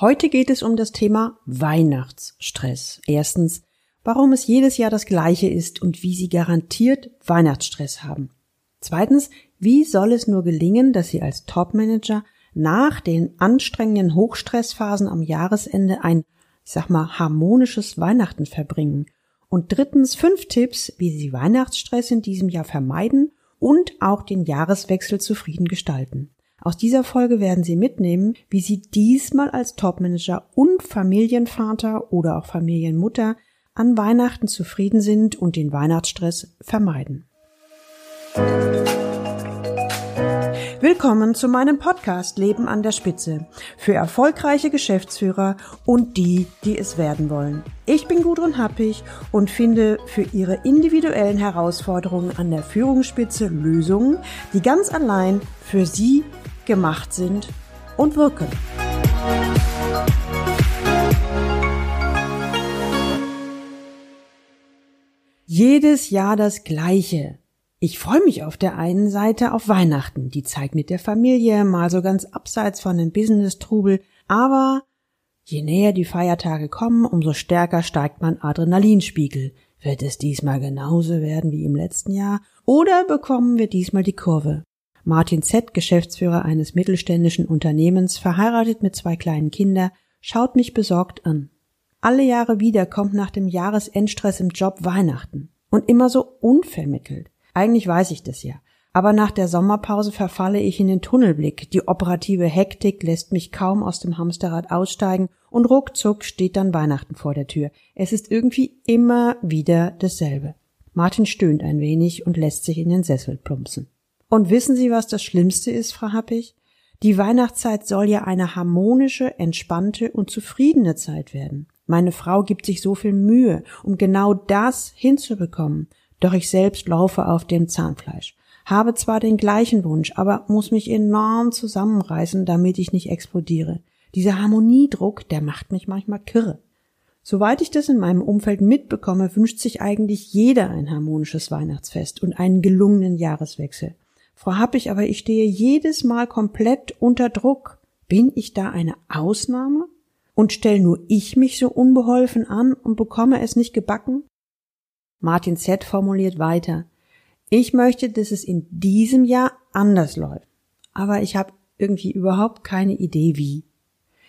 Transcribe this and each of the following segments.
Heute geht es um das Thema Weihnachtsstress. Erstens, warum es jedes Jahr das gleiche ist und wie Sie garantiert Weihnachtsstress haben. Zweitens, wie soll es nur gelingen, dass Sie als Topmanager nach den anstrengenden Hochstressphasen am Jahresende ein, ich sag mal, harmonisches Weihnachten verbringen? Und drittens, fünf Tipps, wie Sie Weihnachtsstress in diesem Jahr vermeiden und auch den Jahreswechsel zufrieden gestalten. Aus dieser Folge werden Sie mitnehmen, wie Sie diesmal als Topmanager und Familienvater oder auch Familienmutter an Weihnachten zufrieden sind und den Weihnachtsstress vermeiden. Willkommen zu meinem Podcast Leben an der Spitze für erfolgreiche Geschäftsführer und die, die es werden wollen. Ich bin Gudrun Happig und finde für Ihre individuellen Herausforderungen an der Führungsspitze Lösungen, die ganz allein für Sie gemacht sind und wirken. Jedes Jahr das Gleiche. Ich freue mich auf der einen Seite auf Weihnachten, die Zeit mit der Familie, mal so ganz abseits von dem Business-Trubel, aber je näher die Feiertage kommen, umso stärker steigt mein Adrenalinspiegel. Wird es diesmal genauso werden wie im letzten Jahr oder bekommen wir diesmal die Kurve? Martin Z., Geschäftsführer eines mittelständischen Unternehmens, verheiratet mit zwei kleinen Kindern, schaut mich besorgt an. Alle Jahre wieder kommt nach dem Jahresendstress im Job Weihnachten. Und immer so unvermittelt. Eigentlich weiß ich das ja. Aber nach der Sommerpause verfalle ich in den Tunnelblick. Die operative Hektik lässt mich kaum aus dem Hamsterrad aussteigen und ruckzuck steht dann Weihnachten vor der Tür. Es ist irgendwie immer wieder dasselbe. Martin stöhnt ein wenig und lässt sich in den Sessel plumpsen. Und wissen Sie, was das Schlimmste ist, Frau Happig? Die Weihnachtszeit soll ja eine harmonische, entspannte und zufriedene Zeit werden. Meine Frau gibt sich so viel Mühe, um genau das hinzubekommen. Doch ich selbst laufe auf dem Zahnfleisch. Habe zwar den gleichen Wunsch, aber muss mich enorm zusammenreißen, damit ich nicht explodiere. Dieser Harmoniedruck, der macht mich manchmal kirre. Soweit ich das in meinem Umfeld mitbekomme, wünscht sich eigentlich jeder ein harmonisches Weihnachtsfest und einen gelungenen Jahreswechsel. Frau Happig, aber ich stehe jedes Mal komplett unter Druck. Bin ich da eine Ausnahme? Und stell nur ich mich so unbeholfen an und bekomme es nicht gebacken? Martin Z. formuliert weiter. Ich möchte, dass es in diesem Jahr anders läuft. Aber ich habe irgendwie überhaupt keine Idee wie.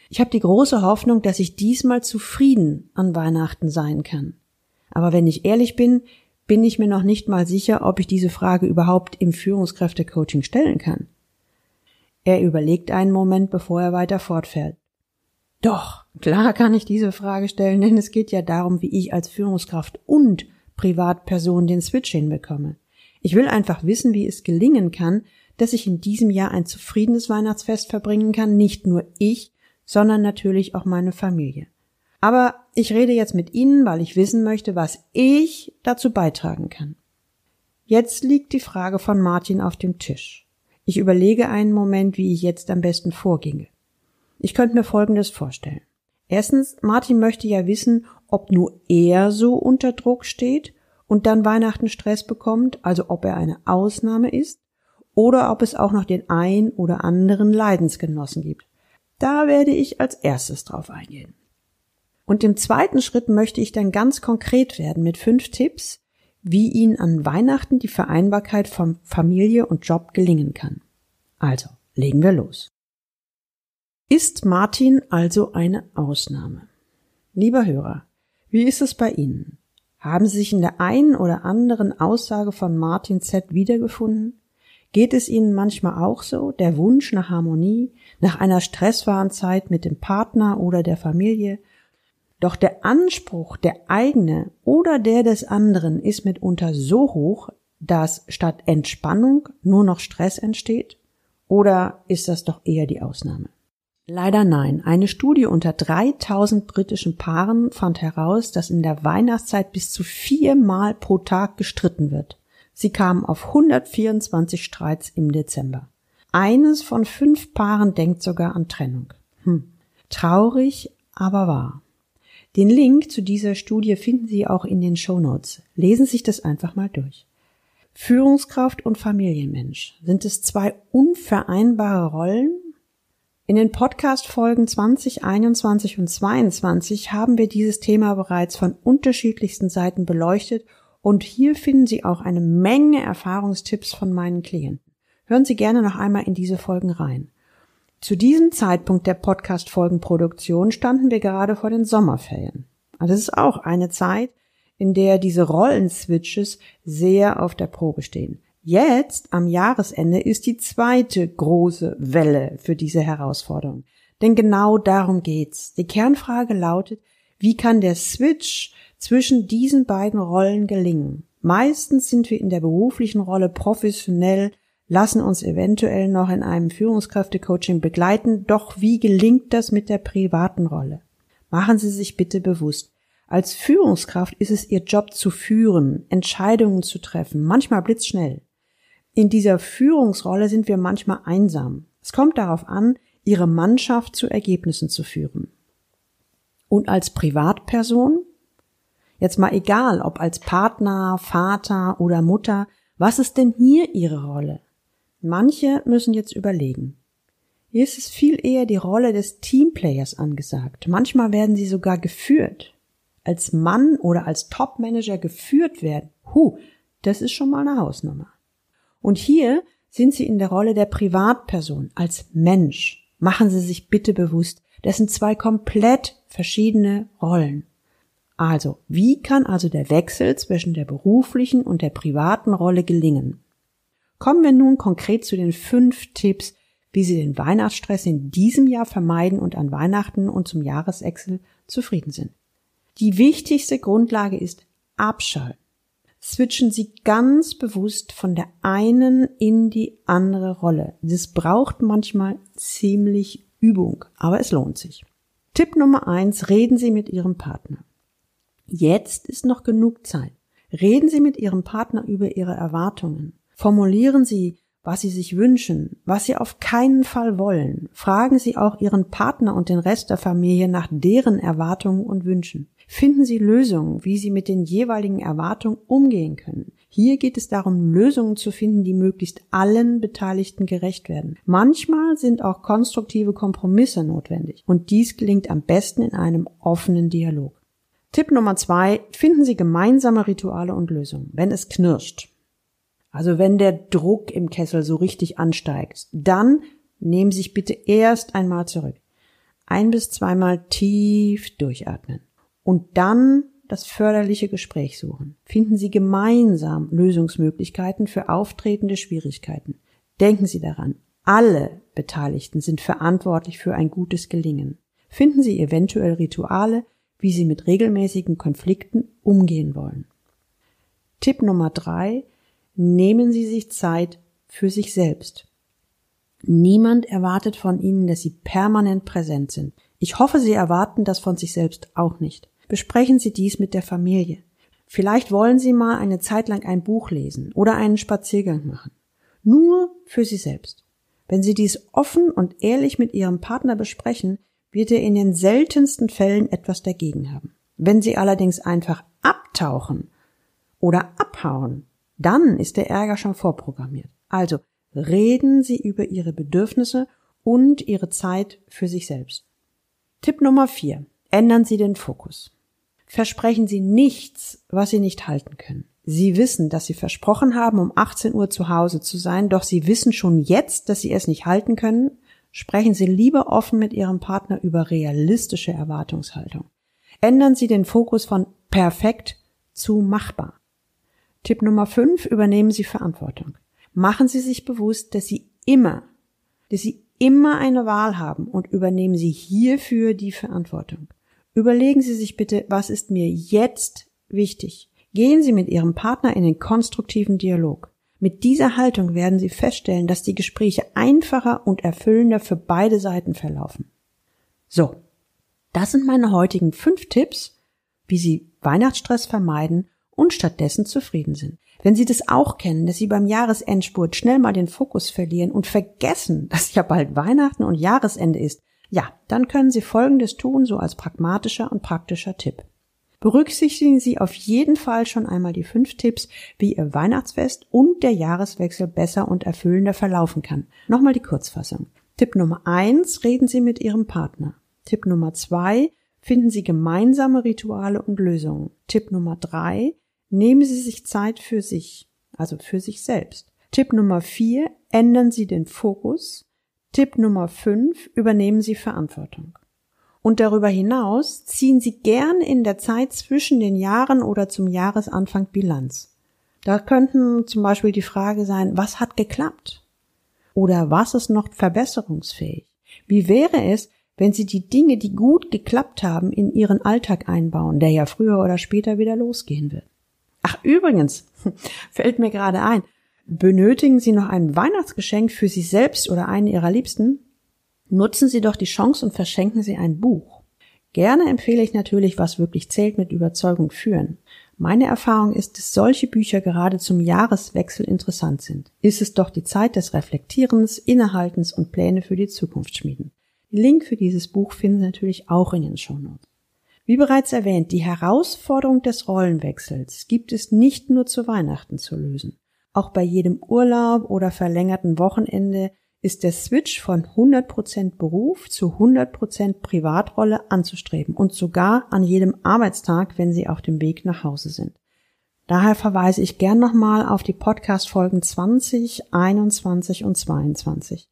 Ich habe die große Hoffnung, dass ich diesmal zufrieden an Weihnachten sein kann. Aber wenn ich ehrlich bin, bin ich mir noch nicht mal sicher, ob ich diese Frage überhaupt im Führungskräftecoaching stellen kann. Er überlegt einen Moment, bevor er weiter fortfährt. Doch, klar kann ich diese Frage stellen, denn es geht ja darum, wie ich als Führungskraft und Privatperson den Switch hinbekomme. Ich will einfach wissen, wie es gelingen kann, dass ich in diesem Jahr ein zufriedenes Weihnachtsfest verbringen kann, nicht nur ich, sondern natürlich auch meine Familie. Aber ich rede jetzt mit Ihnen, weil ich wissen möchte, was ich dazu beitragen kann. Jetzt liegt die Frage von Martin auf dem Tisch. Ich überlege einen Moment, wie ich jetzt am besten vorginge. Ich könnte mir Folgendes vorstellen. Erstens, Martin möchte ja wissen, ob nur er so unter Druck steht und dann Weihnachten Stress bekommt, also ob er eine Ausnahme ist, oder ob es auch noch den ein oder anderen Leidensgenossen gibt. Da werde ich als erstes drauf eingehen. Und im zweiten Schritt möchte ich dann ganz konkret werden mit fünf Tipps, wie Ihnen an Weihnachten die Vereinbarkeit von Familie und Job gelingen kann. Also, legen wir los. Ist Martin also eine Ausnahme? Lieber Hörer, wie ist es bei Ihnen? Haben Sie sich in der einen oder anderen Aussage von Martin Z wiedergefunden? Geht es Ihnen manchmal auch so, der Wunsch nach Harmonie, nach einer stresswahren Zeit mit dem Partner oder der Familie, doch der Anspruch, der eigene oder der des anderen ist mitunter so hoch, dass statt Entspannung nur noch Stress entsteht? Oder ist das doch eher die Ausnahme? Leider nein. Eine Studie unter 3000 britischen Paaren fand heraus, dass in der Weihnachtszeit bis zu viermal pro Tag gestritten wird. Sie kamen auf 124 Streits im Dezember. Eines von fünf Paaren denkt sogar an Trennung. Hm. Traurig, aber wahr. Den Link zu dieser Studie finden Sie auch in den Show Notes. Lesen Sie sich das einfach mal durch. Führungskraft und Familienmensch. Sind es zwei unvereinbare Rollen? In den Podcast-Folgen 20, 21 und 22 haben wir dieses Thema bereits von unterschiedlichsten Seiten beleuchtet und hier finden Sie auch eine Menge Erfahrungstipps von meinen Klienten. Hören Sie gerne noch einmal in diese Folgen rein. Zu diesem Zeitpunkt der Podcast-Folgenproduktion standen wir gerade vor den Sommerferien. Also das ist auch eine Zeit, in der diese Rollenswitches sehr auf der Probe stehen. Jetzt am Jahresende ist die zweite große Welle für diese Herausforderung. Denn genau darum geht's. Die Kernfrage lautet, wie kann der Switch zwischen diesen beiden Rollen gelingen? Meistens sind wir in der beruflichen Rolle professionell, lassen uns eventuell noch in einem Führungskräftecoaching begleiten, doch wie gelingt das mit der privaten Rolle? Machen Sie sich bitte bewusst. Als Führungskraft ist es Ihr Job zu führen, Entscheidungen zu treffen, manchmal blitzschnell. In dieser Führungsrolle sind wir manchmal einsam. Es kommt darauf an, ihre Mannschaft zu Ergebnissen zu führen. Und als Privatperson? Jetzt mal egal, ob als Partner, Vater oder Mutter, was ist denn hier ihre Rolle? Manche müssen jetzt überlegen. Hier ist es viel eher die Rolle des Teamplayers angesagt. Manchmal werden sie sogar geführt. Als Mann oder als Topmanager geführt werden. Huh, das ist schon mal eine Hausnummer. Und hier sind Sie in der Rolle der Privatperson als Mensch. Machen Sie sich bitte bewusst, das sind zwei komplett verschiedene Rollen. Also, wie kann also der Wechsel zwischen der beruflichen und der privaten Rolle gelingen? Kommen wir nun konkret zu den fünf Tipps, wie Sie den Weihnachtsstress in diesem Jahr vermeiden und an Weihnachten und zum Jahreswechsel zufrieden sind. Die wichtigste Grundlage ist Abschalten switchen sie ganz bewusst von der einen in die andere Rolle. Das braucht manchmal ziemlich Übung, aber es lohnt sich. Tipp Nummer eins, reden Sie mit Ihrem Partner. Jetzt ist noch genug Zeit. Reden Sie mit Ihrem Partner über Ihre Erwartungen. Formulieren Sie, was Sie sich wünschen, was Sie auf keinen Fall wollen. Fragen Sie auch Ihren Partner und den Rest der Familie nach deren Erwartungen und Wünschen. Finden Sie Lösungen, wie Sie mit den jeweiligen Erwartungen umgehen können. Hier geht es darum, Lösungen zu finden, die möglichst allen Beteiligten gerecht werden. Manchmal sind auch konstruktive Kompromisse notwendig und dies gelingt am besten in einem offenen Dialog. Tipp Nummer zwei, finden Sie gemeinsame Rituale und Lösungen, wenn es knirscht. Also wenn der Druck im Kessel so richtig ansteigt, dann nehmen Sie sich bitte erst einmal zurück. Ein bis zweimal tief durchatmen und dann das förderliche Gespräch suchen. Finden Sie gemeinsam Lösungsmöglichkeiten für auftretende Schwierigkeiten. Denken Sie daran, alle Beteiligten sind verantwortlich für ein gutes Gelingen. Finden Sie eventuell Rituale, wie Sie mit regelmäßigen Konflikten umgehen wollen. Tipp Nummer drei. Nehmen Sie sich Zeit für sich selbst. Niemand erwartet von Ihnen, dass Sie permanent präsent sind. Ich hoffe, Sie erwarten das von sich selbst auch nicht. Besprechen Sie dies mit der Familie. Vielleicht wollen Sie mal eine Zeit lang ein Buch lesen oder einen Spaziergang machen. Nur für Sie selbst. Wenn Sie dies offen und ehrlich mit Ihrem Partner besprechen, wird er in den seltensten Fällen etwas dagegen haben. Wenn Sie allerdings einfach abtauchen oder abhauen, dann ist der Ärger schon vorprogrammiert. Also reden Sie über Ihre Bedürfnisse und Ihre Zeit für sich selbst. Tipp Nummer vier: Ändern Sie den Fokus versprechen Sie nichts, was Sie nicht halten können. Sie wissen, dass Sie versprochen haben, um 18 Uhr zu Hause zu sein, doch Sie wissen schon jetzt, dass Sie es nicht halten können. Sprechen Sie lieber offen mit Ihrem Partner über realistische Erwartungshaltung. Ändern Sie den Fokus von perfekt zu machbar. Tipp Nummer 5. Übernehmen Sie Verantwortung. Machen Sie sich bewusst, dass Sie immer, dass Sie immer eine Wahl haben und übernehmen Sie hierfür die Verantwortung. Überlegen Sie sich bitte, was ist mir jetzt wichtig? Gehen Sie mit Ihrem Partner in den konstruktiven Dialog. Mit dieser Haltung werden Sie feststellen, dass die Gespräche einfacher und erfüllender für beide Seiten verlaufen. So, das sind meine heutigen fünf Tipps, wie Sie Weihnachtsstress vermeiden und stattdessen zufrieden sind. Wenn Sie das auch kennen, dass Sie beim Jahresendspurt schnell mal den Fokus verlieren und vergessen, dass ja bald Weihnachten und Jahresende ist, ja, dann können Sie Folgendes tun, so als pragmatischer und praktischer Tipp. Berücksichtigen Sie auf jeden Fall schon einmal die fünf Tipps, wie Ihr Weihnachtsfest und der Jahreswechsel besser und erfüllender verlaufen kann. Nochmal die Kurzfassung. Tipp Nummer eins, reden Sie mit Ihrem Partner. Tipp Nummer zwei, finden Sie gemeinsame Rituale und Lösungen. Tipp Nummer drei, nehmen Sie sich Zeit für sich, also für sich selbst. Tipp Nummer vier, ändern Sie den Fokus. Tipp Nummer fünf, übernehmen Sie Verantwortung. Und darüber hinaus ziehen Sie gern in der Zeit zwischen den Jahren oder zum Jahresanfang Bilanz. Da könnten zum Beispiel die Frage sein, was hat geklappt? Oder was ist noch verbesserungsfähig? Wie wäre es, wenn Sie die Dinge, die gut geklappt haben, in Ihren Alltag einbauen, der ja früher oder später wieder losgehen wird? Ach, übrigens, fällt mir gerade ein, benötigen Sie noch ein Weihnachtsgeschenk für sich selbst oder einen Ihrer Liebsten? Nutzen Sie doch die Chance und verschenken Sie ein Buch. Gerne empfehle ich natürlich, was wirklich zählt, mit Überzeugung führen. Meine Erfahrung ist, dass solche Bücher gerade zum Jahreswechsel interessant sind. Ist es doch die Zeit des Reflektierens, Innehaltens und Pläne für die Zukunft schmieden. Den Link für dieses Buch finden Sie natürlich auch in den Shownotes. Wie bereits erwähnt, die Herausforderung des Rollenwechsels gibt es nicht nur zu Weihnachten zu lösen. Auch bei jedem Urlaub oder verlängerten Wochenende ist der Switch von 100% Beruf zu 100% Privatrolle anzustreben und sogar an jedem Arbeitstag, wenn Sie auf dem Weg nach Hause sind. Daher verweise ich gern nochmal auf die Podcast-Folgen 20, 21 und 22,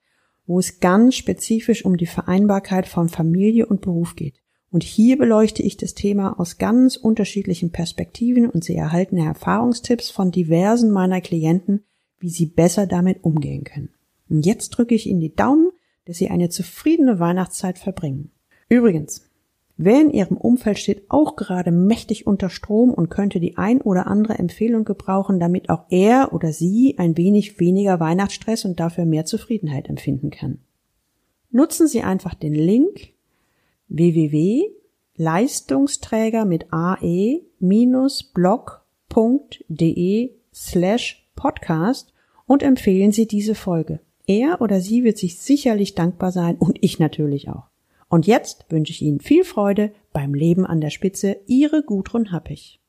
wo es ganz spezifisch um die Vereinbarkeit von Familie und Beruf geht. Und hier beleuchte ich das Thema aus ganz unterschiedlichen Perspektiven und Sie erhalten Erfahrungstipps von diversen meiner Klienten, wie Sie besser damit umgehen können. Und jetzt drücke ich Ihnen die Daumen, dass Sie eine zufriedene Weihnachtszeit verbringen. Übrigens, wer in Ihrem Umfeld steht auch gerade mächtig unter Strom und könnte die ein oder andere Empfehlung gebrauchen, damit auch er oder sie ein wenig weniger Weihnachtsstress und dafür mehr Zufriedenheit empfinden kann. Nutzen Sie einfach den Link www.leistungsträger mit ae-blog.de slash podcast und empfehlen Sie diese Folge. Er oder sie wird sich sicherlich dankbar sein und ich natürlich auch. Und jetzt wünsche ich Ihnen viel Freude beim Leben an der Spitze. Ihre Gudrun Happig.